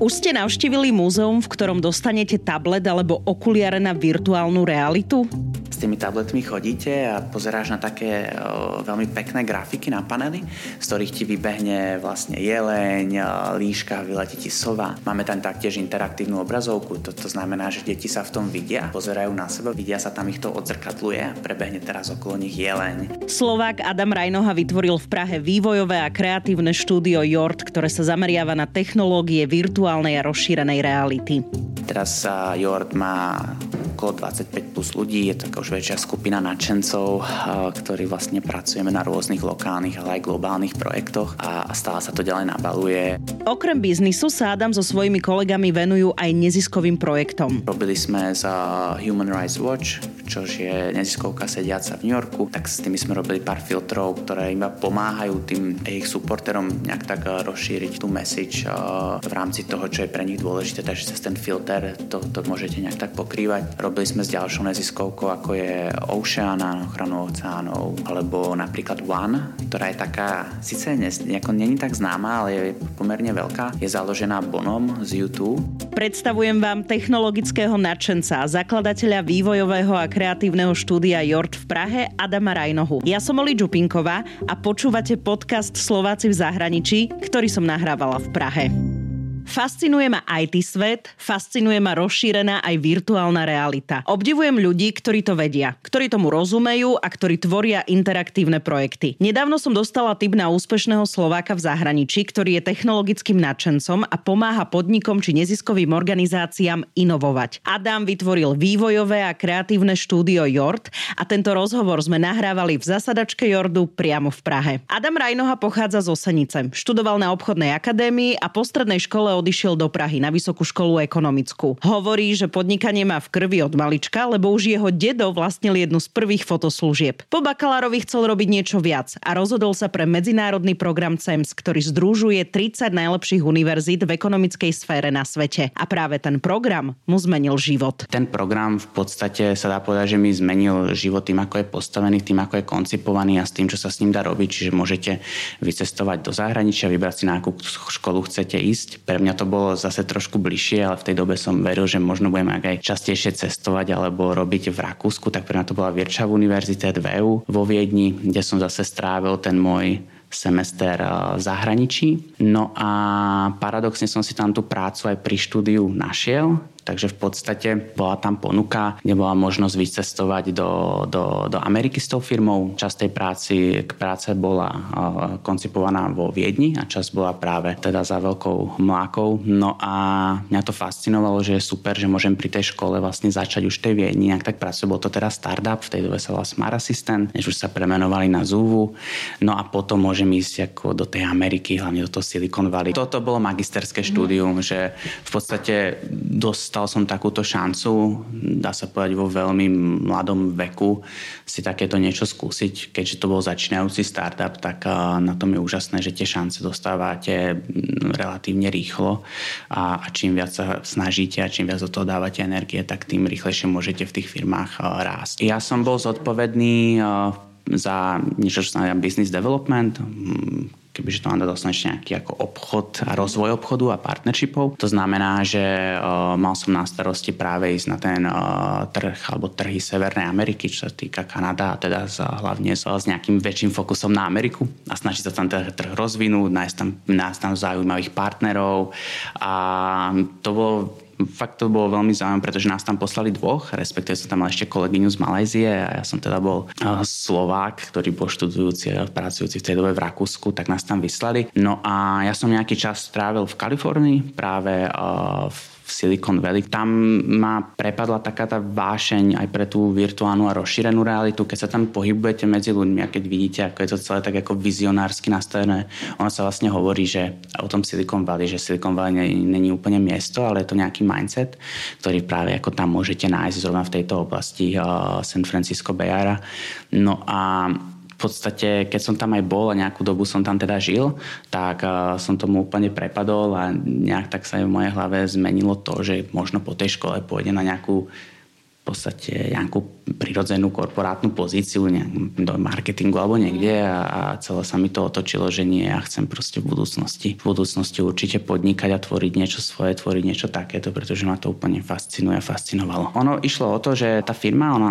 Už ste navštívili múzeum, v ktorom dostanete tablet alebo okuliare na virtuálnu realitu? Tými tabletmi chodíte a pozeráš na také o, veľmi pekné grafiky na panely, z ktorých ti vybehne vlastne jeleň, líška, vyletí ti sova. Máme tam taktiež interaktívnu obrazovku, to, to znamená, že deti sa v tom vidia, pozerajú na seba, vidia sa tam ich to odzrkadluje a prebehne teraz okolo nich jeleň. Slovák Adam Rajnoha vytvoril v Prahe vývojové a kreatívne štúdio Jort, ktoré sa zameriava na technológie virtuálne virtuálnej a rozšírenej reality. Teraz sa Jord má okolo 25 plus ľudí, je to taká už väčšia skupina nadšencov, ktorí vlastne pracujeme na rôznych lokálnych, ale aj globálnych projektoch a stále sa to ďalej nabaluje. Okrem biznisu sa Adam so svojimi kolegami venujú aj neziskovým projektom. Robili sme za Human Rights Watch, čo je neziskovka sediaca v New Yorku, tak s tými sme robili pár filtrov, ktoré iba pomáhajú tým ich supporterom nejak tak rozšíriť tú message v rámci toho, čo je pre nich dôležité, takže cez ten filter to, to môžete nejak tak pokrývať. Robili sme s ďalšou neziskovkou, ako je Ocean na ochranu oceánov, alebo napríklad One, ktorá je taká, síce nejako není tak známa, ale je pomerne veľká, je založená Bonom z YouTube. Predstavujem vám technologického nadšenca, zakladateľa vývojového a kreatívneho štúdia Jort v Prahe Adama Rajnohu. Ja som Oli Čupinková a počúvate podcast Slováci v zahraničí, ktorý som nahrávala v Prahe. Fascinuje ma IT svet, fascinuje ma rozšírená aj virtuálna realita. Obdivujem ľudí, ktorí to vedia, ktorí tomu rozumejú a ktorí tvoria interaktívne projekty. Nedávno som dostala tip na úspešného Slováka v zahraničí, ktorý je technologickým nadšencom a pomáha podnikom či neziskovým organizáciám inovovať. Adam vytvoril vývojové a kreatívne štúdio Jord a tento rozhovor sme nahrávali v zasadačke Jordu priamo v Prahe. Adam Rajnoha pochádza z Osenice. Študoval na obchodnej akadémii a po strednej škole odišiel do Prahy na Vysokú školu ekonomickú. Hovorí, že podnikanie má v krvi od malička, lebo už jeho dedo vlastnil jednu z prvých fotoslúžieb. Po bakalárovi chcel robiť niečo viac a rozhodol sa pre medzinárodný program CEMS, ktorý združuje 30 najlepších univerzít v ekonomickej sfére na svete. A práve ten program mu zmenil život. Ten program v podstate sa dá povedať, že mi zmenil život tým, ako je postavený, tým, ako je koncipovaný a s tým, čo sa s ním dá robiť. Čiže môžete vycestovať do zahraničia, vybrať si na akú školu chcete ísť. Pre mňa to bolo zase trošku bližšie, ale v tej dobe som veril, že možno budem aj častejšie cestovať alebo robiť v Rakúsku, tak pre mňa to bola Vierčava univerzita v EU vo Viedni, kde som zase strávil ten môj semester eh, v zahraničí. No a paradoxne som si tam tú prácu aj pri štúdiu našiel, Takže v podstate bola tam ponuka, kde bola možnosť vycestovať do, do, do Ameriky s tou firmou. Časť tej práci, práce bola koncipovaná vo Viedni a časť bola práve teda za veľkou mlákou. No a mňa to fascinovalo, že je super, že môžem pri tej škole vlastne začať už tej Viedni. Ak tak práce bol to teda startup, v tej dobe sa volal Smart Assistant, než už sa premenovali na Zuvu. No a potom môžem ísť ako do tej Ameriky, hlavne do toho Silicon Valley. Toto bolo magisterské štúdium, mm. že v podstate dosť dostal som takúto šancu, dá sa povedať vo veľmi mladom veku, si takéto niečo skúsiť. Keďže to bol začínajúci startup, tak na tom je úžasné, že tie šance dostávate relatívne rýchlo a, čím viac sa snažíte a čím viac do toho dávate energie, tak tým rýchlejšie môžete v tých firmách rásť. Ja som bol zodpovedný za niečo, čo sa business development, kebyže to mám dostaneš nejaký ako obchod a rozvoj obchodu a partnershipov. To znamená, že uh, mal som na starosti práve ísť na ten uh, trh alebo trhy Severnej Ameriky, čo sa týka Kanada a teda z, hlavne s, s nejakým väčším fokusom na Ameriku a snažiť sa tam ten trh rozvinúť, nájsť tam, nájsť tam zaujímavých partnerov a to bolo fakt to bolo veľmi zaujímavé, pretože nás tam poslali dvoch, respektíve som tam mal ešte kolegyňu z Malajzie a ja som teda bol Slovák, ktorý bol študujúci a pracujúci v tej dobe v Rakúsku, tak nás tam vyslali. No a ja som nejaký čas strávil v Kalifornii, práve v Silicon Valley. Tam ma prepadla taká tá vášeň aj pre tú virtuálnu a rozšírenú realitu. Keď sa tam pohybujete medzi ľuďmi a keď vidíte, ako je to celé tak ako vizionársky nastavené, ono sa vlastne hovorí, že o tom Silicon Valley, že Silicon Valley není úplne miesto, ale je to nejaký mindset, ktorý práve ako tam môžete nájsť zrovna v tejto oblasti San Francisco Bay Area. No a podstate, keď som tam aj bol a nejakú dobu som tam teda žil, tak uh, som tomu úplne prepadol a nejak tak sa aj v mojej hlave zmenilo to, že možno po tej škole pôjde na nejakú podstate nejakú prirodzenú korporátnu pozíciu do marketingu alebo niekde a, a celé sa mi to otočilo, že nie, ja chcem proste v budúcnosti. V budúcnosti určite podnikať a tvoriť niečo svoje, tvoriť niečo takéto, pretože ma to úplne fascinuje a fascinovalo. Ono išlo o to, že tá firma, ona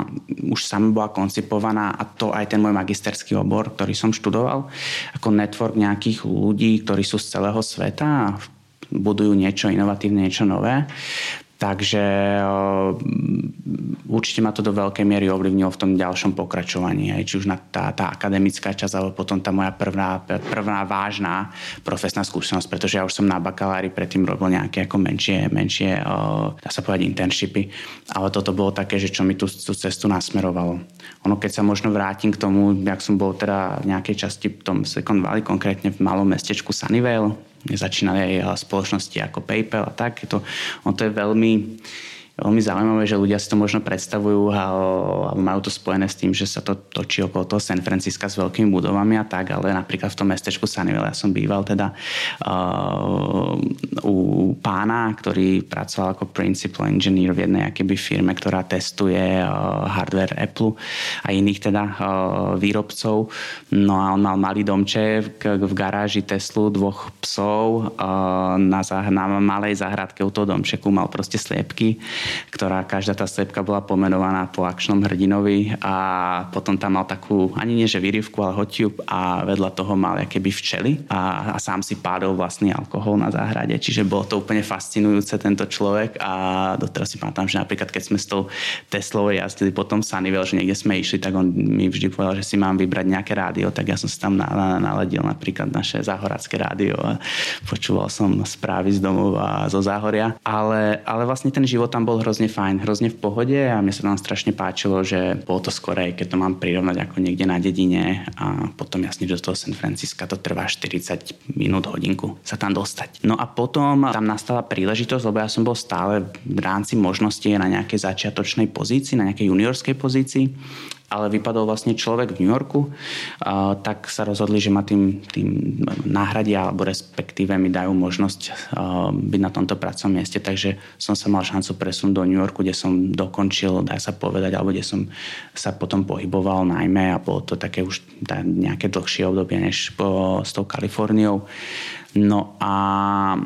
už sama bola koncipovaná a to aj ten môj magisterský obor, ktorý som študoval, ako network nejakých ľudí, ktorí sú z celého sveta a budujú niečo inovatívne, niečo nové. Takže určite ma to do veľkej miery ovlivnilo v tom ďalšom pokračovaní. Aj či už na tá, tá akademická časť, alebo potom tá moja prvná, prvná vážna profesná skúsenosť, pretože ja už som na bakalári predtým robil nejaké ako menšie, menšie dá sa povedať, internshipy. Ale toto bolo také, že čo mi tú, tú cestu nasmerovalo. Ono, keď sa možno vrátim k tomu, jak som bol teda v nejakej časti v tom Second Valley, konkrétne v malom mestečku Sunnyvale, začínali aj spoločnosti ako PayPal a tak. To, on to je veľmi veľmi zaujímavé, že ľudia si to možno predstavujú alebo majú to spojené s tým, že sa to točí okolo toho San Francisca s veľkými budovami a tak, ale napríklad v tom mestečku Sunnyvale ja som býval teda uh, u pána, ktorý pracoval ako principal engineer v jednej akéby firme, ktorá testuje uh, hardware Apple a iných teda uh, výrobcov. No a on mal malý domček v garáži Teslu, dvoch psov uh, na, na malej záhradke u toho domčeku mal proste sliepky ktorá každá tá slepka bola pomenovaná po akčnom hrdinovi a potom tam mal takú, ani nie že výrivku, ale hotube a vedľa toho mal keby včely a, a sám si pádol vlastný alkohol na záhrade, čiže bolo to úplne fascinujúce tento človek a doteraz si pamätám, že napríklad keď sme s tou Teslou jazdili potom Sunnyvale, že niekde sme išli, tak on mi vždy povedal, že si mám vybrať nejaké rádio, tak ja som si tam naladil napríklad naše záhorácké rádio a počúval som správy z domov a zo záhoria, ale, ale vlastne ten život tam bol hrozne fajn, hrozne v pohode a mne sa tam strašne páčilo, že bolo to skorej, keď to mám prirovnať ako niekde na dedine a potom jasne do toho San Francisca to trvá 40 minút, hodinku sa tam dostať. No a potom tam nastala príležitosť, lebo ja som bol stále v rámci možnosti na nejakej začiatočnej pozícii, na nejakej juniorskej pozícii ale vypadol vlastne človek v New Yorku, tak sa rozhodli, že ma tým, tým nahradia, alebo respektíve mi dajú možnosť byť na tomto pracovnom mieste. Takže som sa mal šancu presunúť do New Yorku, kde som dokončil, dá sa povedať, alebo kde som sa potom pohyboval najmä a bolo to také už nejaké dlhšie obdobie než s tou Kaliforniou. No a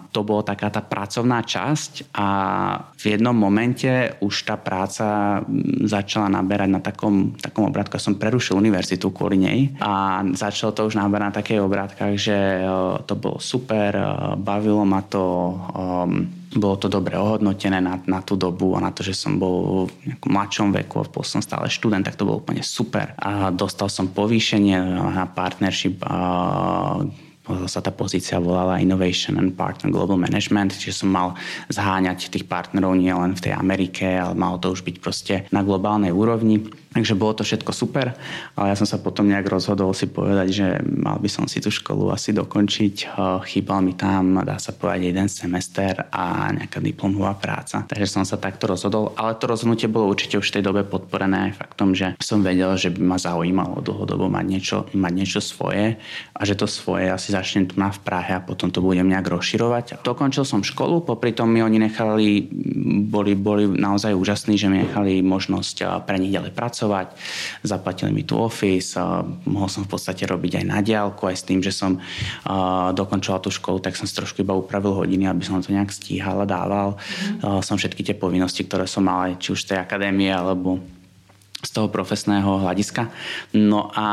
to bola taká tá pracovná časť a v jednom momente už tá práca mm, začala naberať na takom, takom obrátku. Ja som prerušil univerzitu kvôli nej a začalo to už naberať na takej obrátkach, že to bolo super, bavilo ma to, um, bolo to dobre ohodnotené na, na tú dobu a na to, že som bol v mladšom veku a bol som stále študent, tak to bolo úplne super. A dostal som povýšenie na partnership a sa tá pozícia volala Innovation and Partner Global Management, čiže som mal zháňať tých partnerov nie len v tej Amerike, ale malo to už byť proste na globálnej úrovni. Takže bolo to všetko super, ale ja som sa potom nejak rozhodol si povedať, že mal by som si tú školu asi dokončiť. Chýbal mi tam, dá sa povedať, jeden semester a nejaká diplomová práca. Takže som sa takto rozhodol, ale to rozhodnutie bolo určite už v tej dobe podporené aj faktom, že som vedel, že by ma zaujímalo dlhodobo mať niečo, mať niečo svoje a že to svoje asi začnem tu na v Prahe a potom to budem nejak rozširovať. Dokončil som školu, popri tom mi oni nechali, boli, boli naozaj úžasní, že mi nechali možnosť pre nich ďalej pracovať pracovať, zaplatili mi tu office, a mohol som v podstate robiť aj na diálku, aj s tým, že som dokončoval tú školu, tak som si trošku iba upravil hodiny, aby som to nejak stíhal a dával. Mm. Som všetky tie povinnosti, ktoré som mal, či už z tej akadémie, alebo z toho profesného hľadiska. No a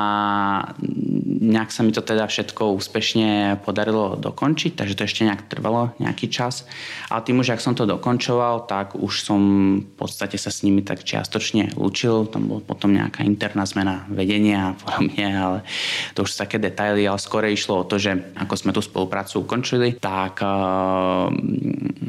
nejak sa mi to teda všetko úspešne podarilo dokončiť, takže to ešte nejak trvalo nejaký čas. Ale tým už, ak som to dokončoval, tak už som v podstate sa s nimi tak čiastočne učil. Tam bola potom nejaká interná zmena vedenia a podobne, ale to už sú také detaily, ale skôr išlo o to, že ako sme tú spoluprácu ukončili, tak uh,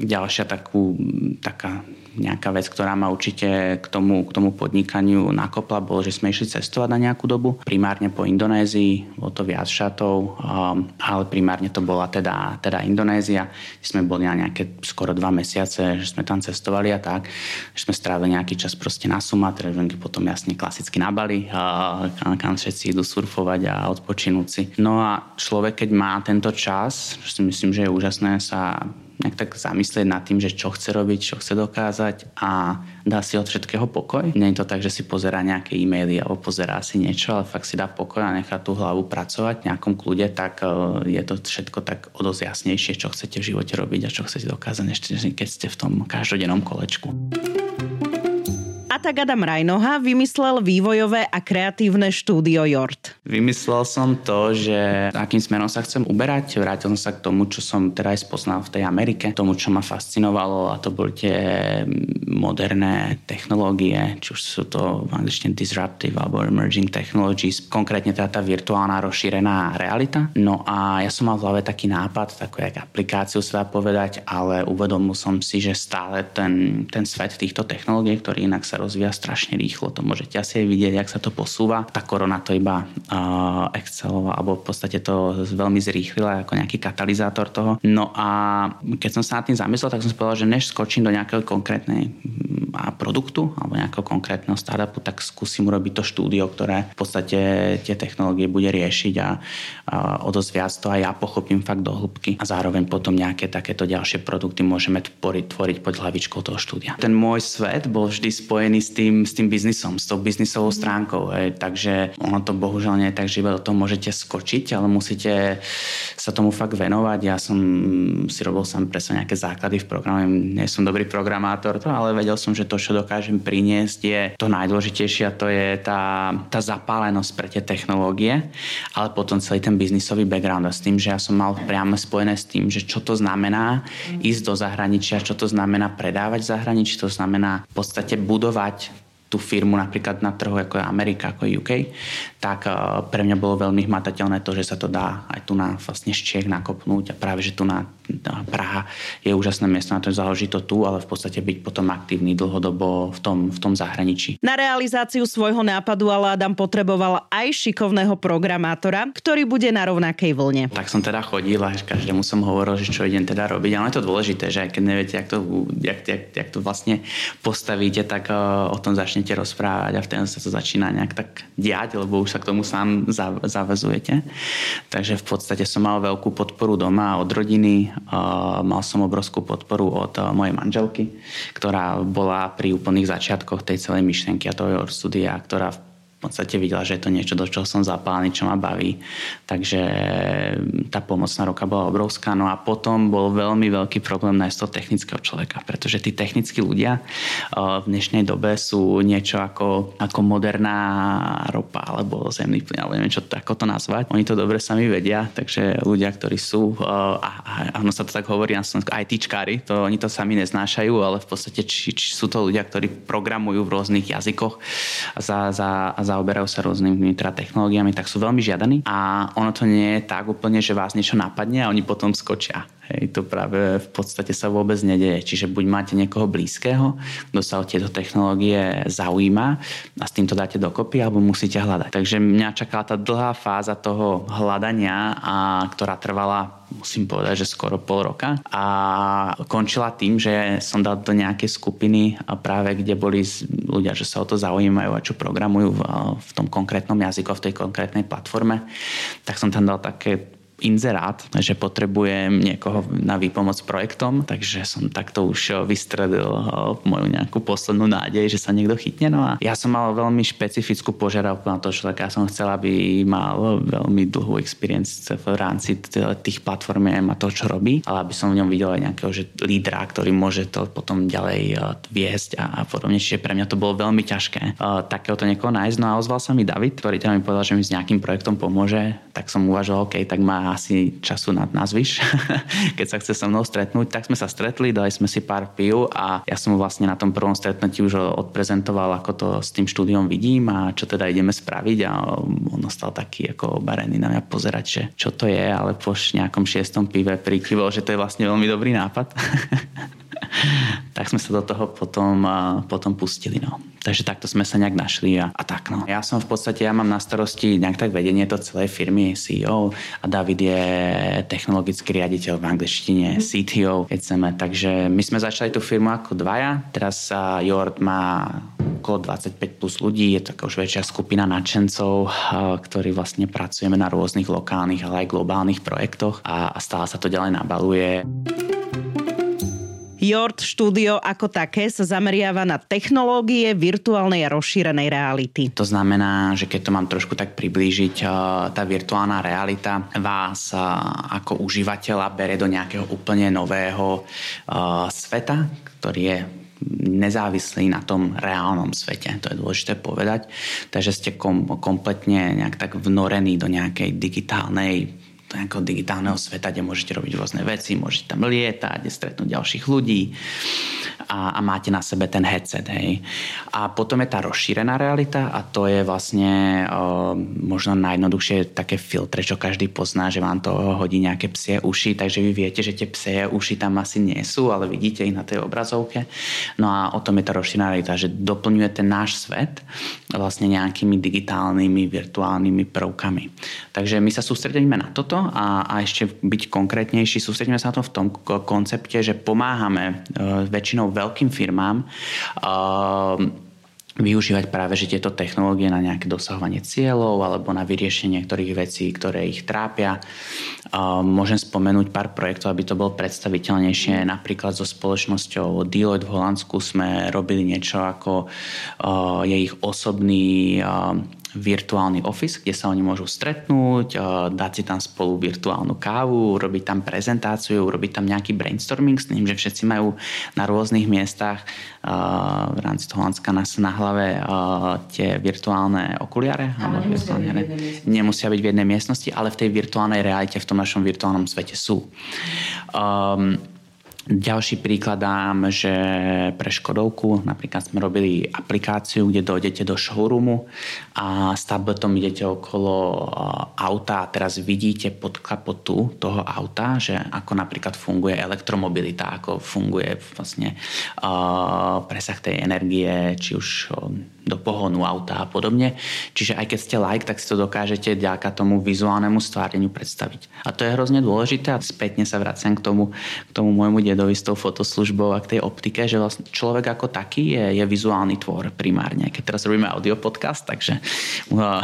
ďalšia takú, taká nejaká vec, ktorá ma určite k tomu, k tomu podnikaniu nakopla, bolo, že sme išli cestovať na nejakú dobu, primárne po Indonézii, bolo to viac šatov, um, ale primárne to bola teda, teda Indonézia, kde sme boli na nejaké skoro dva mesiace, že sme tam cestovali a tak, že sme strávili nejaký čas proste na Sumatre, potom jasne klasicky na Bali, kam, kam všetci idú surfovať a odpočinúť si. No a človek, keď má tento čas, si myslím, že je úžasné sa nejak tak zamyslieť nad tým, že čo chce robiť, čo chce dokázať a dá si od všetkého pokoj. Nie je to tak, že si pozerá nejaké e-maily alebo pozerá si niečo, ale fakt si dá pokoj a nechá tú hlavu pracovať v nejakom kľude, tak e, je to všetko tak o dosť jasnejšie, čo chcete v živote robiť a čo chcete dokázať, ešte keď ste v tom každodennom kolečku tak Adam Rajnoha vymyslel vývojové a kreatívne štúdio Jort. Vymyslel som to, že akým smerom sa chcem uberať. Vrátil som sa k tomu, čo som aj spoznal v tej Amerike, tomu, čo ma fascinovalo a to boli tie moderné technológie, či už sú to v angličtine disruptive alebo emerging technologies, konkrétne teda tá virtuálna rozšírená realita. No a ja som mal v hlave taký nápad, takú jak aplikáciu sa dá povedať, ale uvedomil som si, že stále ten, ten svet týchto technológií, ktorý inak sa rozvíja strašne rýchlo. To môžete asi aj vidieť, jak sa to posúva. Tá korona to iba uh, Excelová, alebo v podstate to veľmi zrýchlila ako nejaký katalizátor toho. No a keď som sa nad tým zamyslel, tak som si povedal, že než skočím do nejakého konkrétnej mm, produktu alebo nejakého konkrétneho startupu, tak skúsim urobiť to štúdio, ktoré v podstate tie technológie bude riešiť a, a o dosť viac to aj ja pochopím fakt do hĺbky a zároveň potom nejaké takéto ďalšie produkty môžeme tvoriť, tvoriť pod hlavičkou toho štúdia. Ten môj svet bol vždy spojený s tým, s tým biznisom, s tou biznisovou stránkou. Hej. Takže ono to bohužiaľ nie je tak, že iba do toho môžete skočiť, ale musíte sa tomu fakt venovať. Ja som si robil sám presne nejaké základy v programe, nie som dobrý programátor, to, ale vedel som, že to, čo dokážem priniesť, je to najdôležitejšie a to je tá, tá zapálenosť pre tie technológie, ale potom celý ten biznisový background a s tým, že ja som mal priamo spojené s tým, že čo to znamená ísť do zahraničia, čo to znamená predávať v zahraničí, to znamená v podstate budovať mať tú firmu napríklad na trhu ako je Amerika, ako je UK, tak eh, pre mňa bolo veľmi hmatateľné to, že sa to dá aj tu na vlastne Čiech nakopnúť a práve, že tu na Praha je úžasné miesto na to založiť to tu, ale v podstate byť potom aktívny dlhodobo v tom, v tom zahraničí. Na realizáciu svojho nápadu ale Adam potreboval aj šikovného programátora, ktorý bude na rovnakej vlne. Tak som teda chodil a každému som hovoril, že čo idem teda robiť. Ale je to dôležité, že aj keď neviete, jak to, jak, jak, jak to vlastne postavíte, tak eh, o tom začnete rozprávať a vtedy sa to začína nejak tak diať, lebo už sa k tomu sám zavezujete. Takže v podstate som mal veľkú podporu doma od rodiny, mal som obrovskú podporu od mojej manželky, ktorá bola pri úplných začiatkoch tej celej myšlienky a toho studia, ktorá v podstate videla, že je to niečo, do čoho som zapálený, čo ma baví. Takže tá pomocná roka bola obrovská. No a potom bol veľmi veľký problém nájsť toho technického človeka, pretože tí technickí ľudia v dnešnej dobe sú niečo ako, ako moderná ropa alebo zemný plyn, alebo neviem, čo, ako to nazvať. Oni to dobre sami vedia, takže ľudia, ktorí sú, a, a ono sa to tak hovorí na Slovensku, ITčkári, to oni to sami neznášajú, ale v podstate či, či sú to ľudia, ktorí programujú v rôznych jazykoch za, za, za zaoberajú sa rôznymi teda technológiami, tak sú veľmi žiadaní a ono to nie je tak úplne, že vás niečo napadne a oni potom skočia. Hej, to práve v podstate sa vôbec nedeje. Čiže buď máte niekoho blízkeho, kto sa o tieto technológie zaujíma a s týmto dáte dokopy, alebo musíte hľadať. Takže mňa čakala tá dlhá fáza toho hľadania, a, ktorá trvala musím povedať, že skoro pol roka a končila tým, že som dal do nejakej skupiny práve kde boli ľudia, že sa o to zaujímajú a čo programujú v, v tom konkrétnom jazyku, v tej konkrétnej platforme, tak som tam dal také inzerát, že potrebujem niekoho na výpomoc projektom, takže som takto už vystredil eh, moju nejakú poslednú nádej, že sa niekto chytne. No a ja som mal veľmi špecifickú požiadavku na to človeka. Ja som chcel, aby mal veľmi dlhú experience v rámci tých platformiem a toho, čo robí, ale aby som v ňom videl aj nejakého že lídra, ktorý môže to potom ďalej eh, viesť a, a podobne. Čiže pre mňa to bolo veľmi ťažké takéhoto niekoho nájsť. No a ozval sa mi David, ktorý teda mi povedal, že mi s nejakým projektom pomôže, tak som uvažoval, OK, tak má asi času na, na zvyš, keď sa chce so mnou stretnúť. Tak sme sa stretli, dali sme si pár piv a ja som mu vlastne na tom prvom stretnutí už odprezentoval, ako to s tým štúdiom vidím a čo teda ideme spraviť a on ostal taký ako obarený na mňa pozerať, že čo to je, ale po nejakom šiestom pive prikyvol, že to je vlastne veľmi dobrý nápad. tak sme sa do toho potom, potom pustili. No. Takže takto sme sa nejak našli a, a tak. No. Ja som v podstate, ja mám na starosti nejak tak vedenie to celej firmy, CEO a David je technologický riaditeľ v angličtine, mm. CTO, chceme. Takže my sme začali tú firmu ako dvaja, teraz Jord má okolo 25 plus ľudí, je taká už väčšia skupina nadšencov, ktorí vlastne pracujeme na rôznych lokálnych, ale aj globálnych projektoch a, a stále sa to ďalej nabaluje. Jord štúdio ako také sa zameriava na technológie virtuálnej a rozšírenej reality. To znamená, že keď to mám trošku tak priblížiť, eh, tá virtuálna realita vás eh, ako užívateľa bere do nejakého úplne nového eh, sveta, ktorý je nezávislí na tom reálnom svete. To je dôležité povedať. Takže ste kom, kompletne nejak tak vnorení do nejakej digitálnej nejakého digitálneho sveta, kde môžete robiť rôzne veci, môžete tam lietať, stretnúť ďalších ľudí a, a máte na sebe ten headset. Hej. A potom je tá rozšírená realita a to je vlastne o, možno najjednoduchšie také filtre, čo každý pozná, že vám to hodí nejaké psie uši, takže vy viete, že tie psie uši tam asi nie sú, ale vidíte ich na tej obrazovke. No a o tom je tá rozšírená realita, že doplňuje ten náš svet vlastne nejakými digitálnymi, virtuálnymi prvkami. Takže my sa sústredíme na toto a, a ešte byť konkrétnejší, sústredíme sa na to v tom koncepte, že pomáhame uh, väčšinou veľkým firmám uh, využívať práve že tieto technológie na nejaké dosahovanie cieľov alebo na vyriešenie niektorých vecí, ktoré ich trápia. Môžem spomenúť pár projektov, aby to bolo predstaviteľnejšie. Napríklad so spoločnosťou Deloitte v Holandsku sme robili niečo ako je ich osobný virtuálny office, kde sa oni môžu stretnúť, dať si tam spolu virtuálnu kávu, urobiť tam prezentáciu, urobiť tam nejaký brainstorming s tým, že všetci majú na rôznych miestach v rámci toho Holandska nás na hlave tie virtuálne okuliare. Ale virtuálne, nemusia byť v jednej miestnosti, ale v tej virtuálnej realite, v tom našom virtuálnom svete sú. Um, ďalší príklad dám, že pre Škodovku napríklad sme robili aplikáciu, kde dojdete do showroomu a s tabletom idete okolo auta a teraz vidíte pod kapotu toho auta, že ako napríklad funguje elektromobilita, ako funguje vlastne uh, presah tej energie, či už do pohonu auta a podobne. Čiže aj keď ste like, tak si to dokážete ďaká tomu vizuálnemu stvárneniu predstaviť. A to je hrozne dôležité a spätne sa vraciam k tomu, k tomu môjmu dedovi s tou fotoslužbou a k tej optike, že vlastne človek ako taký je, je vizuálny tvor primárne. Keď teraz robíme audio podcast, takže uh,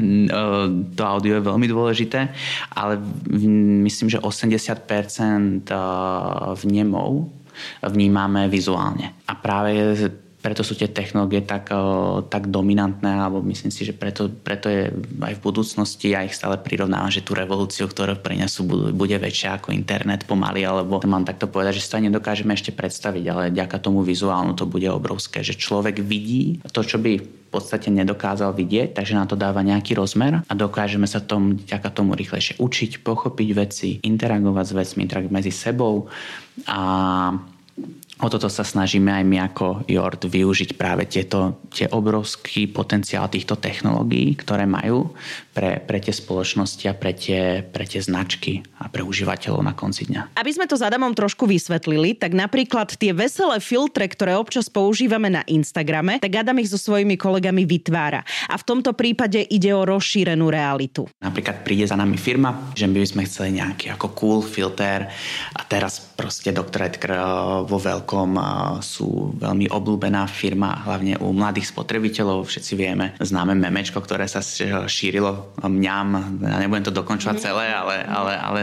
to audio je veľmi dôležité, ale myslím, že 80% vnemov vnímame vizuálne. A práve preto sú tie technológie tak, tak dominantné, alebo myslím si, že preto, preto je aj v budúcnosti, ja ich stále prirovnávam, že tú revolúciu, ktorú prinesú, bude väčšia ako internet pomaly, alebo mám takto povedať, že si to nedokážeme ešte predstaviť, ale ďaká tomu vizuálnu to bude obrovské, že človek vidí to, čo by v podstate nedokázal vidieť, takže na to dáva nejaký rozmer a dokážeme sa tomu, ďaká tomu rýchlejšie učiť, pochopiť veci, interagovať s vecmi, interagovať medzi sebou a O toto sa snažíme aj my ako Jord využiť práve tieto, tie obrovský potenciál týchto technológií, ktoré majú pre, pre tie spoločnosti a pre tie, pre tie značky a pre užívateľov na konci dňa. Aby sme to s Adamom trošku vysvetlili, tak napríklad tie veselé filtre, ktoré občas používame na Instagrame, tak Adam ich so svojimi kolegami vytvára. A v tomto prípade ide o rozšírenú realitu. Napríklad príde za nami firma, že my by sme chceli nejaký ako cool filter a teraz proste Dr. Edgar eh, vo veľkom celkom sú veľmi obľúbená firma, hlavne u mladých spotrebiteľov. Všetci vieme, známe memečko, ktoré sa šírilo mňam. Ja nebudem to dokončovať mhm. celé, ale, ale, ale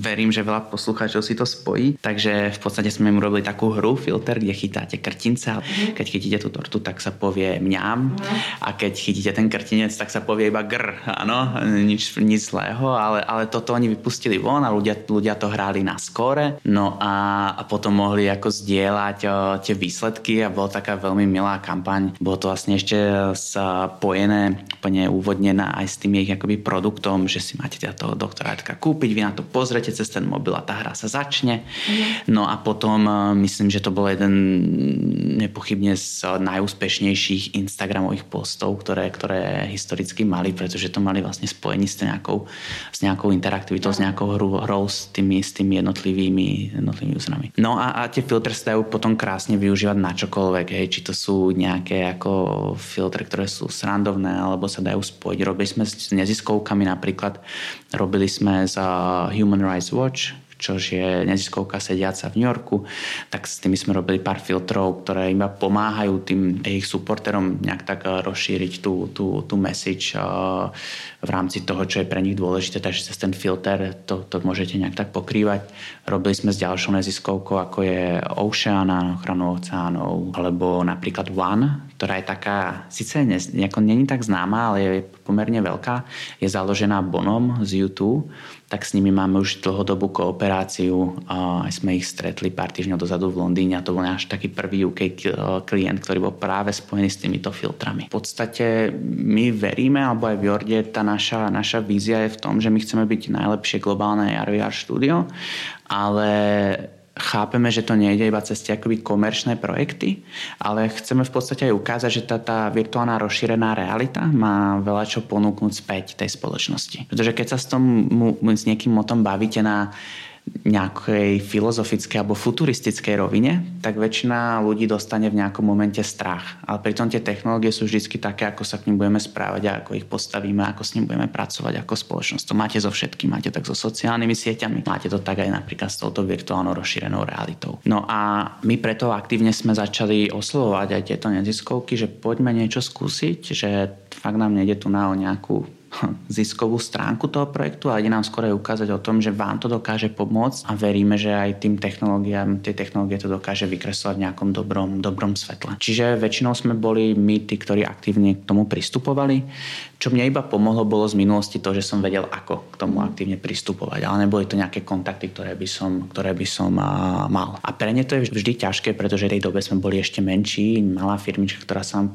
verím, že veľa poslucháčov si to spojí. Takže v podstate sme im robili takú hru, filter, kde chytáte krtince. Mhm. Keď chytíte tú tortu, tak sa povie mňam. Mhm. A keď chytíte ten krtinec, tak sa povie iba gr. Áno, nič, nič zlého, ale, ale toto oni vypustili von a ľudia, ľudia to hráli na skóre. No a, a potom mohli ako zdieľať tie výsledky a bola taká veľmi milá kampaň. Bolo to vlastne ešte spojené úplne úvodnená aj s tým ich akoby produktom, že si máte teda toho doktorátka kúpiť, vy na to pozrete cez ten mobil a tá hra sa začne. Mm. No a potom myslím, že to bol jeden nepochybne z najúspešnejších Instagramových postov, ktoré, ktoré historicky mali, pretože to mali vlastne spojení s nejakou, s nejakou interaktivitou, s nejakou hrou, hrou s tými, s tými jednotlivými, jednotlivými userami. No a, a tie filtre sa dajú potom krásne využívať na čokoľvek, hej, či to sú nejaké ako filtre, ktoré sú srandovné, alebo sa dajú spojiť. Robili sme s neziskovkami. Napríklad, robili sme za Human Rights Watch čo je neziskovka sediaca v New Yorku, tak s tými sme robili pár filtrov, ktoré iba pomáhajú tým ich supporterom nejak tak rozšíriť tú, tú, tú message v rámci toho, čo je pre nich dôležité, takže cez ten filter to, to môžete nejak tak pokrývať. Robili sme s ďalšou neziskovkou, ako je Ocean, ochranu oceánov, alebo napríklad One, ktorá je taká, síce není tak známa, ale je pomerne veľká, je založená Bonom z YouTube, tak s nimi máme už dlhodobú kooperáciu. Aj sme ich stretli pár týždňov dozadu v Londýne a to bol náš taký prvý UK klient, ktorý bol práve spojený s týmito filtrami. V podstate my veríme, alebo aj v Jorde, tá naša, naša vízia je v tom, že my chceme byť najlepšie globálne RVR štúdio, ale chápeme, že to nejde iba cez tie akoby komerčné projekty, ale chceme v podstate aj ukázať, že tá, tá virtuálna rozšírená realita má veľa čo ponúknuť späť tej spoločnosti. Pretože keď sa s, tomu, s niekým o tom bavíte na nejakej filozofickej alebo futuristickej rovine, tak väčšina ľudí dostane v nejakom momente strach. Ale pritom tie technológie sú vždy také, ako sa k ním budeme správať a ako ich postavíme, ako s ním budeme pracovať ako spoločnosť. To máte so všetkým, máte tak so sociálnymi sieťami, máte to tak aj napríklad s touto virtuálnou rozšírenou realitou. No a my preto aktívne sme začali oslovovať aj tieto neziskovky, že poďme niečo skúsiť, že fakt nám nejde tu na o nejakú ziskovú stránku toho projektu, ale ide nám skôr ukázať o tom, že vám to dokáže pomôcť a veríme, že aj tým technológiám, tie technológie to dokáže vykresovať v nejakom dobrom, dobrom svetle. Čiže väčšinou sme boli my tí, ktorí aktívne k tomu pristupovali. Čo mne iba pomohlo, bolo z minulosti to, že som vedel, ako k tomu aktívne pristupovať, ale neboli to nejaké kontakty, ktoré by som, ktoré by som a, mal. A pre ne to je vždy ťažké, pretože v tej dobe sme boli ešte menší, malá firmička, ktorá sa vám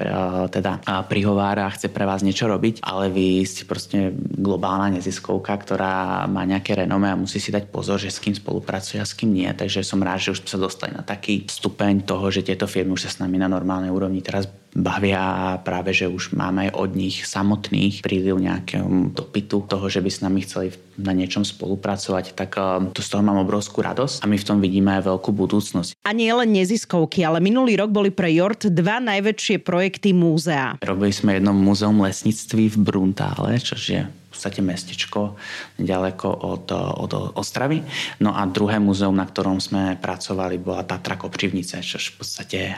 teda a, prihovára a chce pre vás niečo robiť, ale vy ste proste globálna neziskovka, ktorá má nejaké renome a musí si dať pozor, že s kým spolupracuje a s kým nie. Takže som rád, že už sa dostali na taký stupeň toho, že tieto firmy už sa s nami na normálnej úrovni teraz bavia práve, že už máme od nich samotných príliv nejakého dopytu toho, že by s nami chceli na niečom spolupracovať, tak eh, to z toho mám obrovskú radosť a my v tom vidíme aj veľkú budúcnosť. A nie len neziskovky, ale minulý rok boli pre Jort dva najväčšie projekty múzea. Robili sme jedno múzeum lesníctví v Bruntále, čo je podstate mestečko ďaleko od, od Ostravy. No a druhé muzeum, na ktorom sme pracovali, bola Tatra Kopřivnice, čo v podstate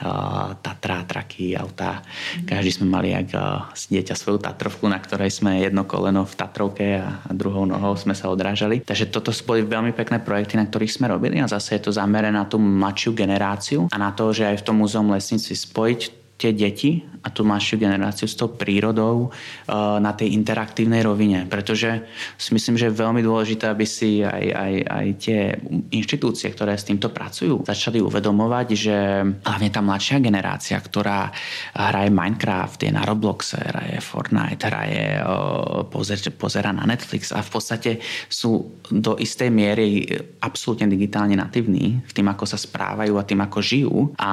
Tatra, traky, autá. Každý sme mali jak dieťa svoju Tatrovku, na ktorej sme jedno koleno v Tatrovke a, druhou nohou sme sa odrážali. Takže toto boli veľmi pekné projekty, na ktorých sme robili a zase je to zamerané na tú mladšiu generáciu a na to, že aj v tom múzeum lesníctví spojiť tie deti a tú mladšiu generáciu s tou prírodou eh, na tej interaktívnej rovine. Pretože si myslím, že je veľmi dôležité, aby si aj, aj, aj tie inštitúcie, ktoré s týmto pracujú, začali uvedomovať, že hlavne tá mladšia generácia, ktorá hraje Minecraft, je na Robloxe, hraje Fortnite, hraje, eh, pozer, pozera na Netflix a v podstate sú do istej miery absolútne digitálne natívni v tým, ako sa správajú a tým, ako žijú a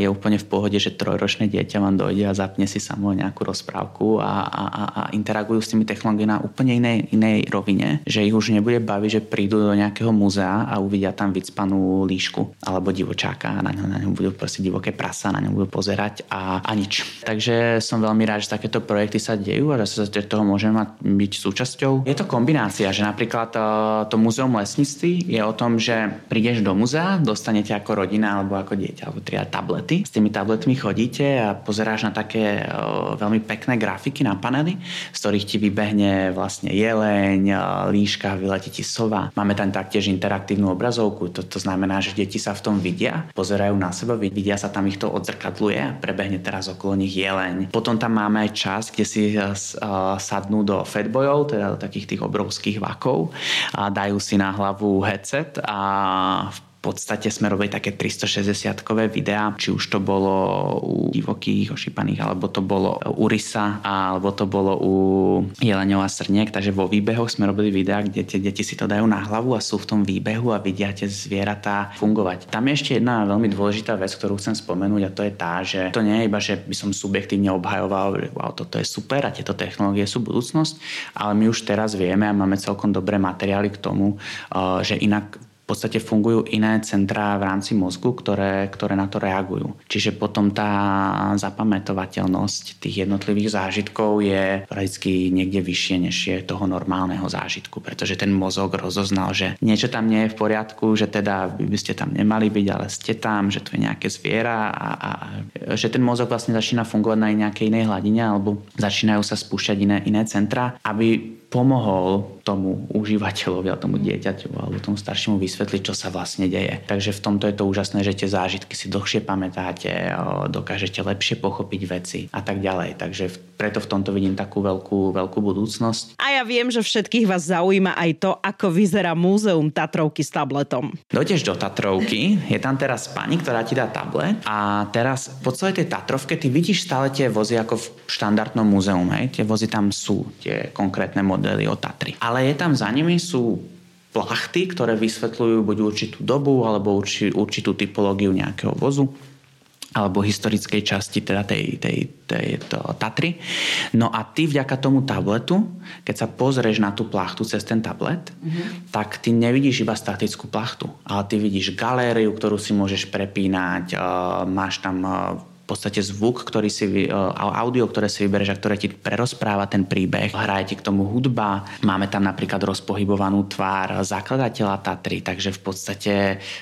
je úplne v pohode, že trojročné dieťa vám dojde a zapne si samo nejakú rozprávku a, a, a interagujú s tými technológiami na úplne inej, inej rovine, že ich už nebude baviť, že prídu do nejakého muzea a uvidia tam vycpanú líšku alebo divočáka a na ňom, na ňom budú proste divoké prasa, na ňom budú pozerať a, a nič. Takže som veľmi rád, že takéto projekty sa dejú a že sa toho môžeme byť súčasťou. Je to kombinácia, že napríklad to, to muzeum lesníctví je o tom, že prídeš do muzea, dostanete ako rodina alebo ako dieťa alebo triať tablety. S tými tabletmi chodíte a pozeráš na také veľmi pekné grafiky na panely, z ktorých ti vybehne vlastne jeleň, líška, vyletí ti sova. Máme tam taktiež interaktívnu obrazovku, to, to znamená, že deti sa v tom vidia, pozerajú na seba, vidia sa tam ich to odzrkadluje a prebehne teraz okolo nich jeleň. Potom tam máme aj čas, kde si sadnú do fatbojov, teda do takých tých obrovských vakov a dajú si na hlavu headset a v podstate sme robili také 360-kové videá, či už to bolo u divokých ošípaných, alebo to bolo u rysa, alebo to bolo u jeleňov a srniek, takže vo výbehoch sme robili videá, kde tie deti si to dajú na hlavu a sú v tom výbehu a vidia tie zvieratá fungovať. Tam je ešte jedna veľmi dôležitá vec, ktorú chcem spomenúť a to je tá, že to nie je iba, že by som subjektívne obhajoval, že wow, toto je super a tieto technológie sú budúcnosť, ale my už teraz vieme a máme celkom dobré materiály k tomu, že inak v podstate fungujú iné centrá v rámci mozgu, ktoré, ktoré na to reagujú. Čiže potom tá zapamätovateľnosť tých jednotlivých zážitkov je prakticky niekde vyššie, než je toho normálneho zážitku, pretože ten mozog rozoznal, že niečo tam nie je v poriadku, že teda by ste tam nemali byť, ale ste tam, že to je nejaké zviera a, a že ten mozog vlastne začína fungovať na nejakej inej hladine alebo začínajú sa spúšťať iné, iné centra, aby pomohol tomu užívateľovi a tomu dieťaťu alebo tomu staršiemu vysvetliť, čo sa vlastne deje. Takže v tomto je to úžasné, že tie zážitky si dlhšie pamätáte, dokážete lepšie pochopiť veci a tak ďalej. Takže preto v tomto vidím takú veľkú, veľkú budúcnosť. A ja viem, že všetkých vás zaujíma aj to, ako vyzerá múzeum Tatrovky s tabletom. Dojdeš do Tatrovky, je tam teraz pani, ktorá ti dá tablet a teraz po celej tej Tatrovke ty vidíš stále tie vozy ako v štandardnom múzeum. Hej? Tie vozy tam sú, tie konkrétne modely modely o Tatry. Ale je tam za nimi sú plachty, ktoré vysvetľujú buď určitú dobu alebo urči, určitú typológiu nejakého vozu alebo historickej časti teda tej, tej, tej to, Tatry. No a ty vďaka tomu tabletu, keď sa pozrieš na tú plachtu cez ten tablet, mm-hmm. tak ty nevidíš iba statickú plachtu, ale ty vidíš galériu, ktorú si môžeš prepínať, uh, máš tam uh, v podstate zvuk, ktorý si, e, audio, ktoré si vybereš a ktoré ti prerozpráva ten príbeh. Hraje ti k tomu hudba, máme tam napríklad rozpohybovanú tvár zakladateľa Tatry, takže v podstate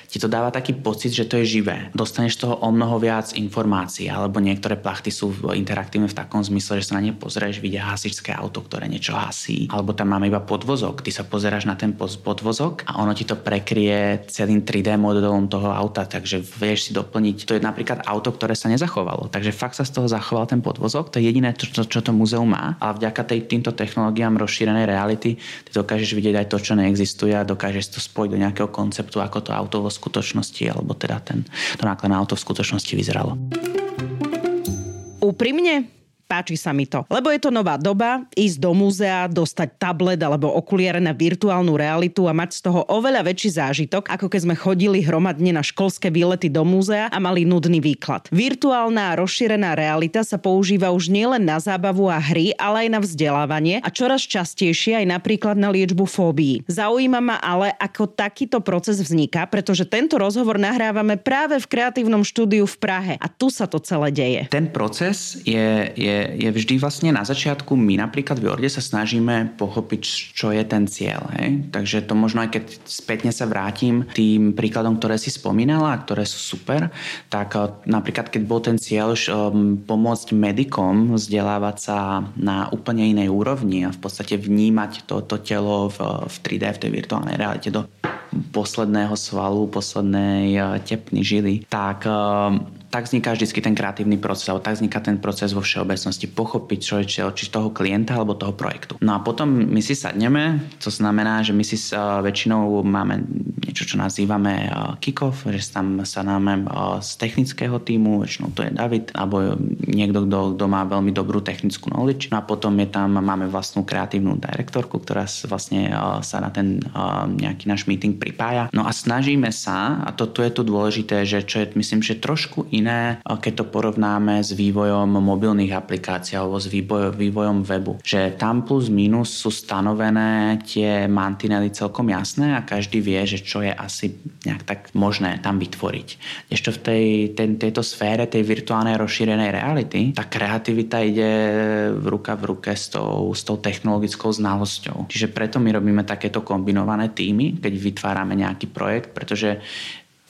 ti to dáva taký pocit, že to je živé. Dostaneš toho o mnoho viac informácií, alebo niektoré plachty sú interaktívne v takom zmysle, že sa na ne pozrieš, vidia hasičské auto, ktoré niečo hasí, alebo tam máme iba podvozok. Ty sa pozeráš na ten podvozok a ono ti to prekrie celým 3D modelom toho auta, takže vieš si doplniť. To je napríklad auto, ktoré sa nezachová zachovalo. Takže fakt sa z toho zachoval ten podvozok, to je jediné, čo, čo, čo to múzeum má. A vďaka tej, týmto technológiám rozšírenej reality ty dokážeš vidieť aj to, čo neexistuje a dokážeš to spojiť do nejakého konceptu, ako to auto vo skutočnosti, alebo teda ten, to nákladné auto v skutočnosti vyzeralo. Úprimne, páči sa mi to. Lebo je to nová doba, ísť do múzea, dostať tablet alebo okuliare na virtuálnu realitu a mať z toho oveľa väčší zážitok, ako keď sme chodili hromadne na školské výlety do múzea a mali nudný výklad. Virtuálna a rozšírená realita sa používa už nielen na zábavu a hry, ale aj na vzdelávanie a čoraz častejšie aj napríklad na liečbu fóbií. Zaujíma ma ale, ako takýto proces vzniká, pretože tento rozhovor nahrávame práve v kreatívnom štúdiu v Prahe a tu sa to celé deje. Ten proces je, je je, vždy vlastne na začiatku, my napríklad v Jorde sa snažíme pochopiť, čo je ten cieľ. Hej? Takže to možno aj keď spätne sa vrátim tým príkladom, ktoré si spomínala, ktoré sú super, tak eh, napríklad keď bol ten cieľ um, pomôcť medikom vzdelávať sa na úplne inej úrovni a v podstate vnímať toto to telo v, v 3D, v tej virtuálnej realite do posledného svalu, poslednej eh, tepny žily, tak um, tak vzniká vždy ten kreatívny proces, alebo tak vzniká ten proces vo všeobecnosti, pochopiť je či toho klienta alebo toho projektu. No a potom my si sadneme, to znamená, že my si uh, väčšinou máme niečo, čo nazývame uh, kick-off, že tam sa náme uh, z technického týmu, väčšinou to je David, alebo niekto, kto, kto má veľmi dobrú technickú knowledge. No a potom je tam, máme vlastnú kreatívnu direktorku, ktorá vlastne sa na ten nejaký náš meeting pripája. No a snažíme sa, a toto je tu dôležité, že čo je myslím, že trošku iné keď to porovnáme s vývojom mobilných aplikácií alebo s vývoj, vývojom webu. Že tam plus minus sú stanovené tie mantinely celkom jasné a každý vie, že čo je asi nejak tak možné tam vytvoriť. Ešte v tej, ten, tejto sfére tej virtuálnej rozšírenej reality tá kreativita ide v ruka v ruke s tou, s tou technologickou znalosťou. Čiže preto my robíme takéto kombinované týmy, keď vytvárame nejaký projekt, pretože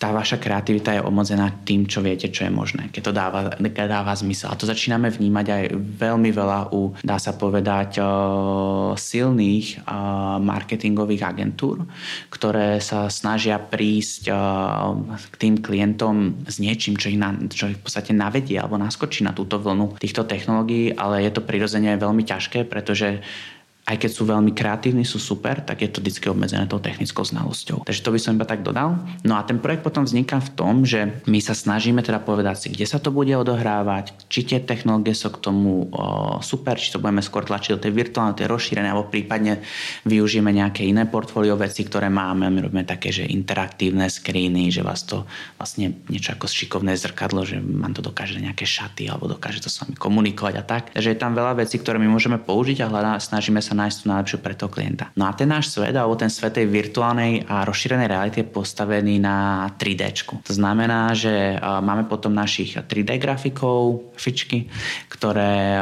tá vaša kreativita je obmedzená tým, čo viete, čo je možné, keď to dáva, keď dáva zmysel. A to začíname vnímať aj veľmi veľa u, dá sa povedať, silných marketingových agentúr, ktoré sa snažia prísť k tým klientom s niečím, čo ich, na, čo ich v podstate navedie alebo naskočí na túto vlnu týchto technológií, ale je to prirodzene veľmi ťažké, pretože aj keď sú veľmi kreatívni, sú super, tak je to vždy obmedzené tou technickou znalosťou. Takže to by som iba tak dodal. No a ten projekt potom vzniká v tom, že my sa snažíme teda povedať si, kde sa to bude odohrávať, či tie technológie sú k tomu o, super, či to budeme skôr tlačiť do tej virtuálnej, tej rozšírenej, alebo prípadne využijeme nejaké iné portfólio veci, ktoré máme. My robíme také, že interaktívne screeny, že vás to vlastne niečo ako šikovné zrkadlo, že vám to dokáže nejaké šaty alebo dokáže to s vami komunikovať a tak. Takže je tam veľa vecí, ktoré my môžeme použiť a hľadá, snažíme sa sa nájsť tú najlepšiu pre toho klienta. No a ten náš svet, alebo ten svet tej virtuálnej a rozšírenej reality je postavený na 3D. To znamená, že máme potom našich 3D grafikov, fičky, ktoré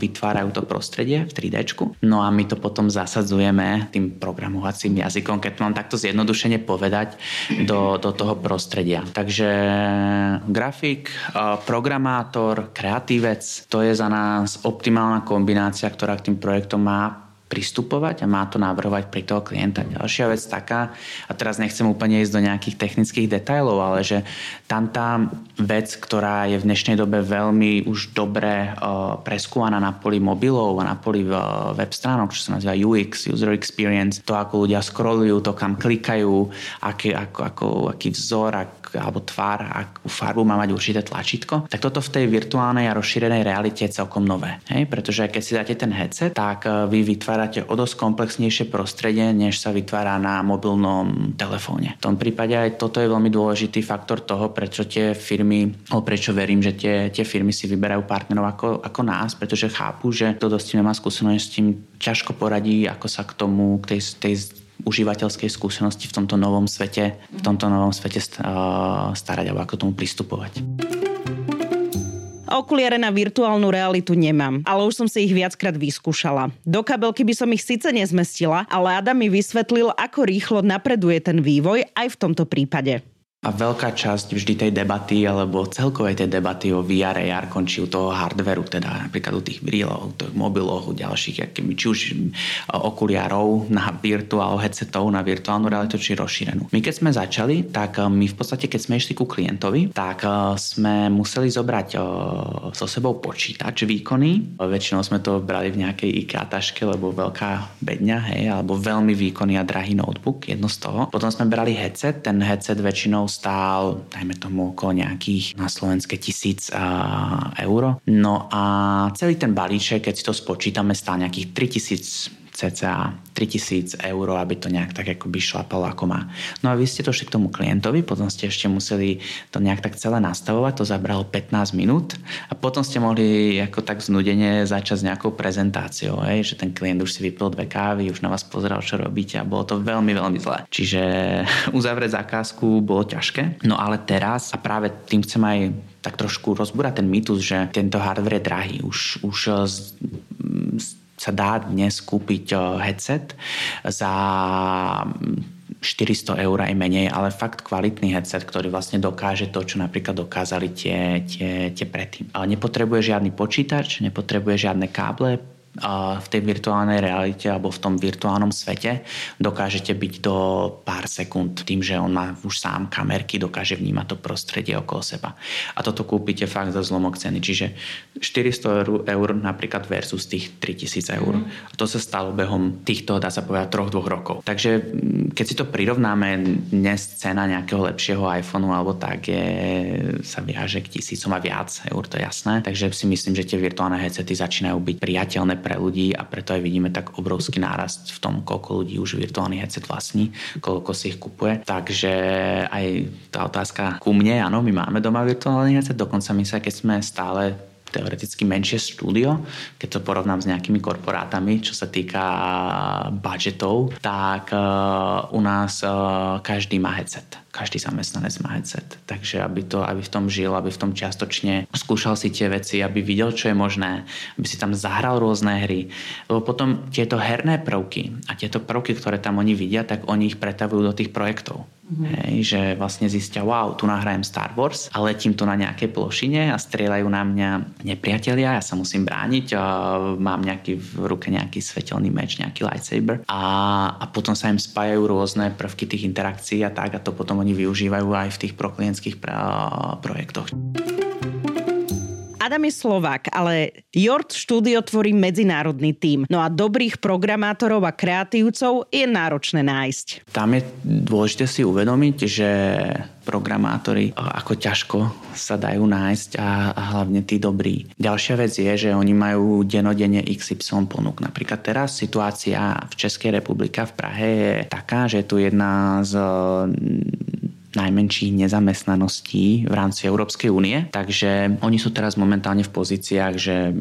vytvárajú to prostredie v 3D. No a my to potom zasadzujeme tým programovacím jazykom, keď mám takto zjednodušene povedať, do, do toho prostredia. Takže grafik, programátor, kreatívec, to je za nás optimálna kombinácia, ktorá k tým projektom má pristupovať a má to navrhovať pri toho klienta. Ďalšia vec taká, a teraz nechcem úplne ísť do nejakých technických detailov, ale že tam tá vec, ktorá je v dnešnej dobe veľmi už dobre uh, preskúvaná na poli mobilov a na poli uh, web stránok, čo sa nazýva UX, User Experience, to ako ľudia scrollujú, to kam klikajú, aký, ako, ako, aký vzor, ak, alebo tvár, akú farbu má mať určité tlačítko, tak toto v tej virtuálnej a rozšírenej realite je celkom nové. Hej? Pretože keď si dáte ten headset, tak uh, vy vytvárate vytvárate o dosť komplexnejšie prostredie, než sa vytvára na mobilnom telefóne. V tom prípade aj toto je veľmi dôležitý faktor toho, prečo tie firmy, o prečo verím, že tie, tie firmy si vyberajú partnerov ako, ako nás, pretože chápu, že to dosť nemá skúsenosť s tým, ťažko poradí, ako sa k tomu, k tej, tej užívateľskej skúsenosti v tomto novom svete, v tomto novom svete starať alebo ako tomu pristupovať. Okuliare na virtuálnu realitu nemám, ale už som si ich viackrát vyskúšala. Do kabelky by som ich síce nezmestila, ale Adam mi vysvetlil, ako rýchlo napreduje ten vývoj aj v tomto prípade. A veľká časť vždy tej debaty alebo celkovej tej debaty o VR AR končí u toho hardveru, teda napríklad u tých brýlov, tých mobilov, u ďalších, akými, či už okuliarov na virtuál headsetov, na virtuálnu realitu, či rozšírenú. My keď sme začali, tak my v podstate, keď sme išli ku klientovi, tak sme museli zobrať so sebou počítač výkony. Väčšinou sme to brali v nejakej IKEA taške, lebo veľká bedňa, hej, alebo veľmi výkonný a drahý notebook, jedno z toho. Potom sme brali headset, ten headset väčšinou stál, dajme tomu, okolo nejakých na slovenské tisíc eur. No a celý ten balíček, keď si to spočítame, stál nejakých 3000 cca 3000 eur, aby to nejak tak akoby šlapalo ako má. No a vy ste to šli k tomu klientovi, potom ste ešte museli to nejak tak celé nastavovať, to zabralo 15 minút a potom ste mohli ako tak znudene začať s nejakou prezentáciou, hej, že ten klient už si vypil dve kávy, už na vás pozeral, čo robíte a bolo to veľmi, veľmi zlé. Čiže uzavrieť zákazku bolo ťažké. No ale teraz, a práve tým chcem aj tak trošku rozbúrať ten mýtus, že tento hardware je drahý. Už, už z, z sa dá dnes kúpiť eh, headset za 400 eur aj menej, ale fakt kvalitný headset, ktorý vlastne dokáže to, čo napríklad dokázali tie, tie, tie predtým. Nepotrebuje žiadny počítač, nepotrebuje žiadne káble, v tej virtuálnej realite alebo v tom virtuálnom svete dokážete byť do pár sekúnd tým, že on má už sám kamerky, dokáže vnímať to prostredie okolo seba. A toto kúpite fakt za zlomok ceny. Čiže 400 eur napríklad versus tých 3000 eur. Mm. A to sa stalo behom týchto, dá sa povedať, troch, dvoch rokov. Takže mm, keď si to prirovnáme, dnes cena nejakého lepšieho iPhoneu alebo tak je, sa viaže k tisícom a viac eur, to je jasné. Takže si myslím, že tie virtuálne headsety začínajú byť priateľné pre ľudí a preto aj vidíme tak obrovský nárast v tom, koľko ľudí už virtuálny headset vlastní, koľko si ich kupuje. Takže aj tá otázka ku mne, áno, my máme doma virtuálny headset, dokonca my sa, keď sme stále teoreticky menšie štúdio, keď to porovnám s nejakými korporátami, čo sa týka budžetov, tak uh, u nás uh, každý má headset. Každý zamestnanec má headset. Takže aby, to, aby v tom žil, aby v tom čiastočne skúšal si tie veci, aby videl, čo je možné, aby si tam zahral rôzne hry. Lebo potom tieto herné prvky a tieto prvky, ktoré tam oni vidia, tak oni ich pretavujú do tých projektov. Mm-hmm. Hej, že vlastne zistia, wow, tu nahrajem Star Wars a letím tu na nejakej plošine a strieľajú na mňa nepriatelia, ja sa musím brániť, a mám nejaký v ruke nejaký svetelný meč, nejaký lightsaber a, a potom sa im spájajú rôzne prvky tých interakcií a tak a to potom oni využívajú aj v tých proklientských projektoch. Adam je Slovák, ale Jort štúdio tvorí medzinárodný tím. No a dobrých programátorov a kreatívcov je náročné nájsť. Tam je dôležité si uvedomiť, že programátori ako ťažko sa dajú nájsť a, a hlavne tí dobrí. Ďalšia vec je, že oni majú denodene XY ponúk. Napríklad teraz situácia v Českej republike v Prahe je taká, že tu jedna z najmenších nezamestnaností v rámci Európskej únie. Takže oni sú teraz momentálne v pozíciách, že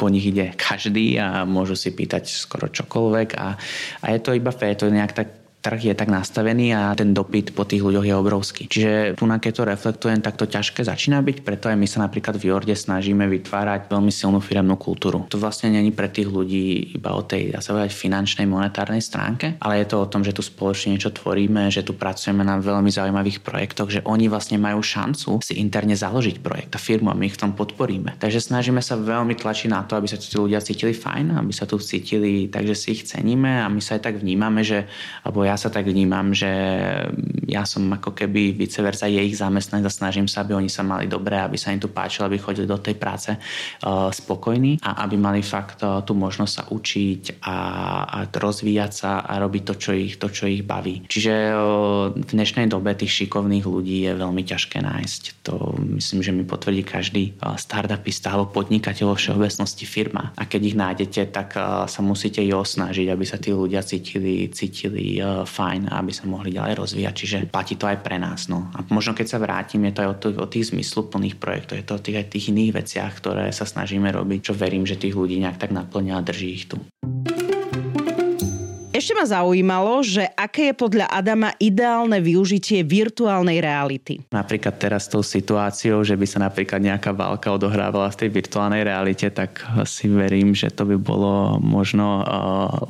po nich ide každý a môžu si pýtať skoro čokoľvek a, a je to iba fér, to je nejak tak trh je tak nastavený a ten dopyt po tých ľuďoch je obrovský. Čiže tu na keď to reflektujem, tak to ťažké začína byť, preto aj my sa napríklad v Jorde snažíme vytvárať veľmi silnú firemnú kultúru. To vlastne není pre tých ľudí iba o tej, dá sa povedať, finančnej, monetárnej stránke, ale je to o tom, že tu spoločne niečo tvoríme, že tu pracujeme na veľmi zaujímavých projektoch, že oni vlastne majú šancu si interne založiť projekt a firmu a my ich v tom podporíme. Takže snažíme sa veľmi tlačiť na to, aby sa tí ľudia cítili fajn, aby sa tu cítili tak, že si ich ceníme a my sa aj tak vnímame, že, alebo ja ja sa tak vnímam, že ja som ako keby vice versa je ich zamestnanec a snažím sa, aby oni sa mali dobre, aby sa im tu páčilo, aby chodili do tej práce uh, spokojní a aby mali fakt uh, tú možnosť sa učiť a, a rozvíjať sa a robiť to, čo ich, to, čo ich baví. Čiže uh, v dnešnej dobe tých šikovných ľudí je veľmi ťažké nájsť. To myslím, že mi potvrdí každý uh, startupista alebo podnikateľ vo všeobecnosti firma. A keď ich nájdete, tak uh, sa musíte i osnažiť, aby sa tí ľudia cítili, cítili uh, fajn, aby sa mohli ďalej rozvíjať. Čiže platí to aj pre nás. No. A možno keď sa vrátim, je to aj o, tých, o tých zmysluplných projektoch, je to o tých aj tých iných veciach, ktoré sa snažíme robiť, čo verím, že tých ľudí nejak tak naplňa a drží ich tu. Ešte ma zaujímalo, že aké je podľa Adama ideálne využitie virtuálnej reality. Napríklad teraz tou situáciou, že by sa napríklad nejaká válka odohrávala v tej virtuálnej realite, tak si verím, že to by bolo možno uh,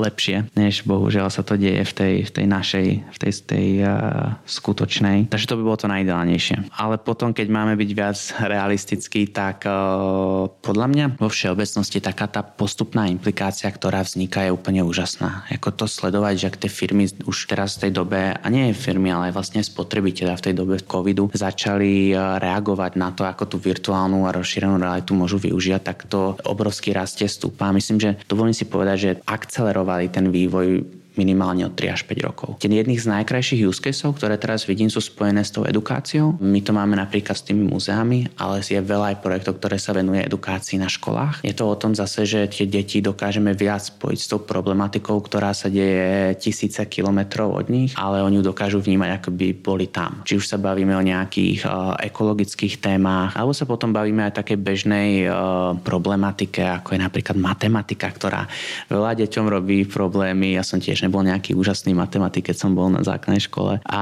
lepšie, než bohužiaľ sa to deje v tej, v tej našej, v tej, tej uh, skutočnej. Takže to by bolo to najideálnejšie. Ale potom, keď máme byť viac realistický, tak uh, podľa mňa vo všeobecnosti taká tá postupná implikácia, ktorá vzniká, je úplne úžasná. Ako to sledovať, že ak tie firmy už teraz v tej dobe, a nie firmy, ale aj vlastne spotrebiteľa v tej dobe covidu začali eh, reagovať na to, ako tú virtuálnu a rozšírenú realitu môžu využiť, tak to obrovský rastie stúpa. Myslím, že dovolím si povedať, že akcelerovali ten vývoj minimálne od 3 až 5 rokov. Tie jedných z najkrajších use caseov, ktoré teraz vidím, sú spojené s tou edukáciou. My to máme napríklad s tými muzeami, ale je veľa aj projektov, ktoré sa venuje edukácii na školách. Je to o tom zase, že tie deti dokážeme viac spojiť s tou problematikou, ktorá sa deje tisíce kilometrov od nich, ale oni ju dokážu vnímať, ako by boli tam. Či už sa bavíme o nejakých uh, ekologických témach, alebo sa potom bavíme aj také bežnej uh, problematike, ako je napríklad matematika, ktorá veľa deťom robí problémy. Ja som tiež nebol nejaký úžasný matematik, keď som bol na základnej škole. A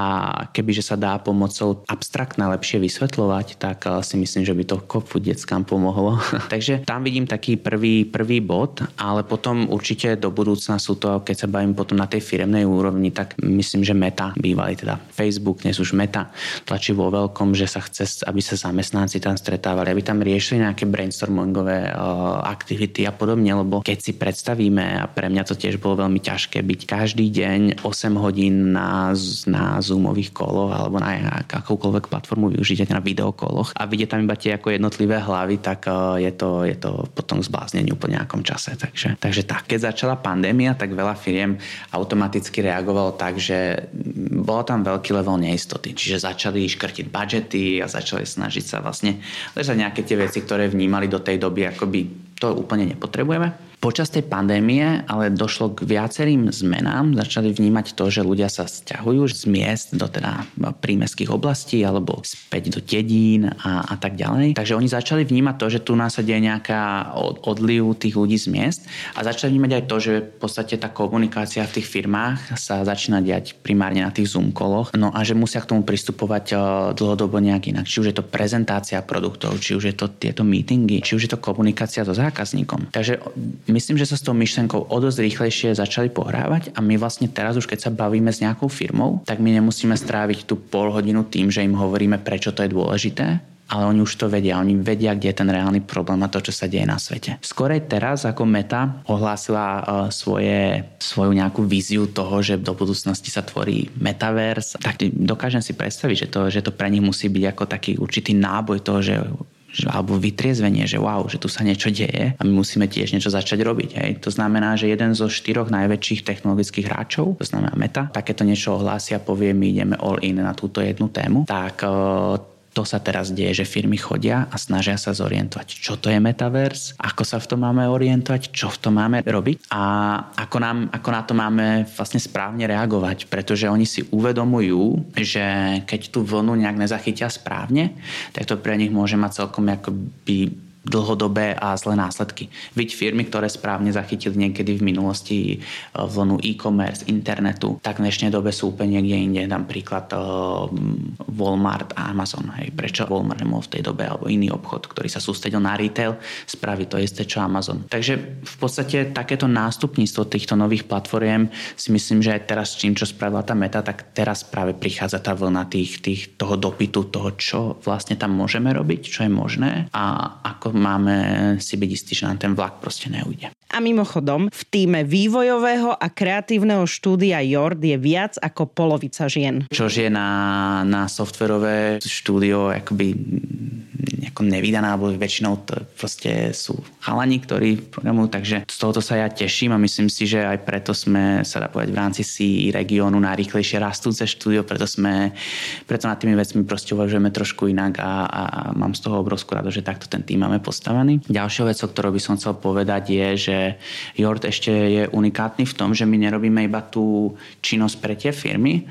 kebyže sa dá pomocou abstraktne lepšie vysvetľovať, tak eh, si myslím, že by to kopu deckám pomohlo. Takže tam vidím taký prvý, prvý bod, ale potom určite do budúcna sú to, keď sa bavím potom na tej firemnej úrovni, tak myslím, že Meta, bývalý teda Facebook, dnes už Meta, tlačí vo veľkom, že sa chce, aby sa zamestnanci tam stretávali, aby tam riešili nejaké brainstormingové uh, aktivity a podobne, lebo keď si predstavíme, a pre mňa to tiež bolo veľmi ťažké byť každý deň 8 hodín na, na Zoomových koloch alebo na akúkoľvek platformu využite na videokoloch a vidieť tam iba tie ako jednotlivé hlavy, tak e, je to, je to potom zbláznenie po nejakom čase. Takže, takže tak, keď začala pandémia, tak veľa firiem automaticky reagovalo tak, že bolo tam veľký level neistoty. Čiže začali škrtiť budžety a začali snažiť sa vlastne ležať nejaké tie veci, ktoré vnímali do tej doby, akoby to úplne nepotrebujeme Počas tej pandémie ale došlo k viacerým zmenám. Začali vnímať to, že ľudia sa stiahujú z miest do teda prímeských oblastí alebo späť do dedín a, a tak ďalej. Takže oni začali vnímať to, že tu nás sa deje nejaká odliv tých ľudí z miest a začali vnímať aj to, že v podstate tá komunikácia v tých firmách sa začína diať primárne na tých Zoom koloch. No a že musia k tomu pristupovať dlhodobo nejak inak. Či už je to prezentácia produktov, či už je to tieto meetingy, či už je to komunikácia so zákazníkom. Takže myslím, že sa s tou myšlenkou o dosť rýchlejšie začali pohrávať a my vlastne teraz už keď sa bavíme s nejakou firmou, tak my nemusíme stráviť tú pol hodinu tým, že im hovoríme, prečo to je dôležité, ale oni už to vedia, oni vedia, kde je ten reálny problém a to, čo sa deje na svete. Skorej teraz, ako Meta ohlásila uh, svoje, svoju nejakú víziu toho, že do budúcnosti sa tvorí metaverse, tak dokážem si predstaviť, že to, že to pre nich musí byť ako taký určitý náboj toho, že alebo vytriezvenie, že wow, že tu sa niečo deje a my musíme tiež niečo začať robiť. Hej. To znamená, že jeden zo štyroch najväčších technologických hráčov, to znamená Meta, takéto niečo ohlásia, povie, my ideme all in na túto jednu tému, tak to sa teraz deje, že firmy chodia a snažia sa zorientovať, čo to je metaverse, ako sa v tom máme orientovať, čo v tom máme robiť a ako, nám, ako na to máme vlastne správne reagovať, pretože oni si uvedomujú, že keď tú vlnu nejak nezachytia správne, tak to pre nich môže mať celkom akoby dlhodobé a zlé následky. Byť firmy, ktoré správne zachytili niekedy v minulosti e, vlnu e-commerce, internetu, tak v dnešnej dobe sú úplne niekde inde. Dám príklad uh, Walmart a Amazon. Hej. Prečo Walmart nemohol v tej dobe alebo iný obchod, ktorý sa sústredil na retail, spraví to isté, čo Amazon. Takže v podstate takéto nástupníctvo týchto nových platformiem si myslím, že aj teraz čím, čo spravila tá meta, tak teraz práve prichádza tá vlna tých, tých, toho dopytu, toho, čo vlastne tam môžeme robiť, čo je možné a ako máme si byť istí, že nám ten vlak proste neujde. A mimochodom, v týme vývojového a kreatívneho štúdia Jord je viac ako polovica žien. Čo je na, na softverové štúdio akoby nejako nevydaná, alebo väčšinou to proste sú chalani, ktorí programujú, takže z tohoto sa ja teším a myslím si, že aj preto sme, sa dá povedať, v rámci si regiónu najrýchlejšie rastúce štúdio, preto sme, preto nad tými vecmi proste uvažujeme trošku inak a, a mám z toho obrovskú rado, že takto ten tým máme postavený. Ďalšou vecou, ktorú by som chcel povedať je, že Jord ešte je unikátny v tom, že my nerobíme iba tú činnosť pre tie firmy,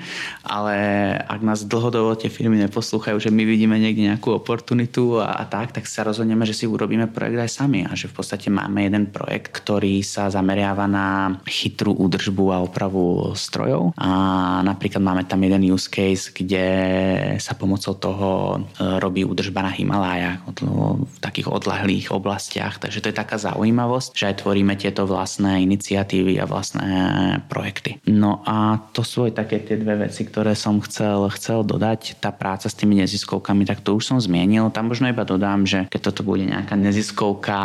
ale ak nás dlhodobo tie firmy neposlúchajú, že my vidíme niekde nejakú oportunitu a, a tak, tak sa rozhodneme, že si urobíme projekt aj sami a že v podstate máme jeden projekt, ktorý sa zameriava na chytrú údržbu a opravu strojov. A napríklad máme tam jeden use case, kde sa pomocou toho e, robí údržba na Himalájach v takých odlahlých oblastiach, takže to je taká zaujímavosť, že aj tvorí tvoríme tieto vlastné iniciatívy a vlastné projekty. No a to sú aj také tie dve veci, ktoré som chcel, chcel dodať. Tá práca s tými neziskovkami, tak to už som zmienil. Tam možno iba dodám, že keď toto bude nejaká neziskovka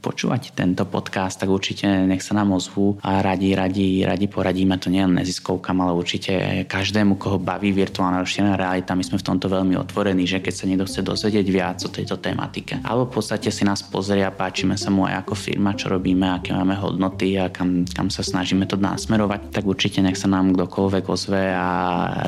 počúvať tento podcast, tak určite nech sa nám ozvú a radi, radi, radi poradíme. To nie len neziskovkám, ale určite každému, koho baví virtuálna rozšírená realita. My sme v tomto veľmi otvorení, že keď sa niekto chce dozvedieť viac o tejto tematike, alebo v podstate si nás pozrie a páčime sa mu aj ako firma, čo robíme, aké máme hodnoty a kam, kam sa snažíme to nasmerovať, tak určite nech sa nám kdokoľvek ozve a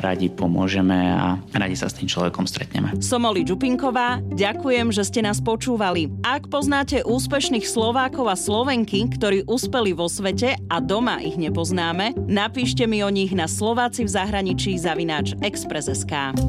radi pomôžeme a radi sa s tým človekom stretneme. Som Oli Čupinková, ďakujem, že ste nás počúvali. Ak poznáte úspešných Slovákov a Slovenky, ktorí uspeli vo svete a doma ich nepoznáme, napíšte mi o nich na Slováci v zahraničí zavináč Express.sk.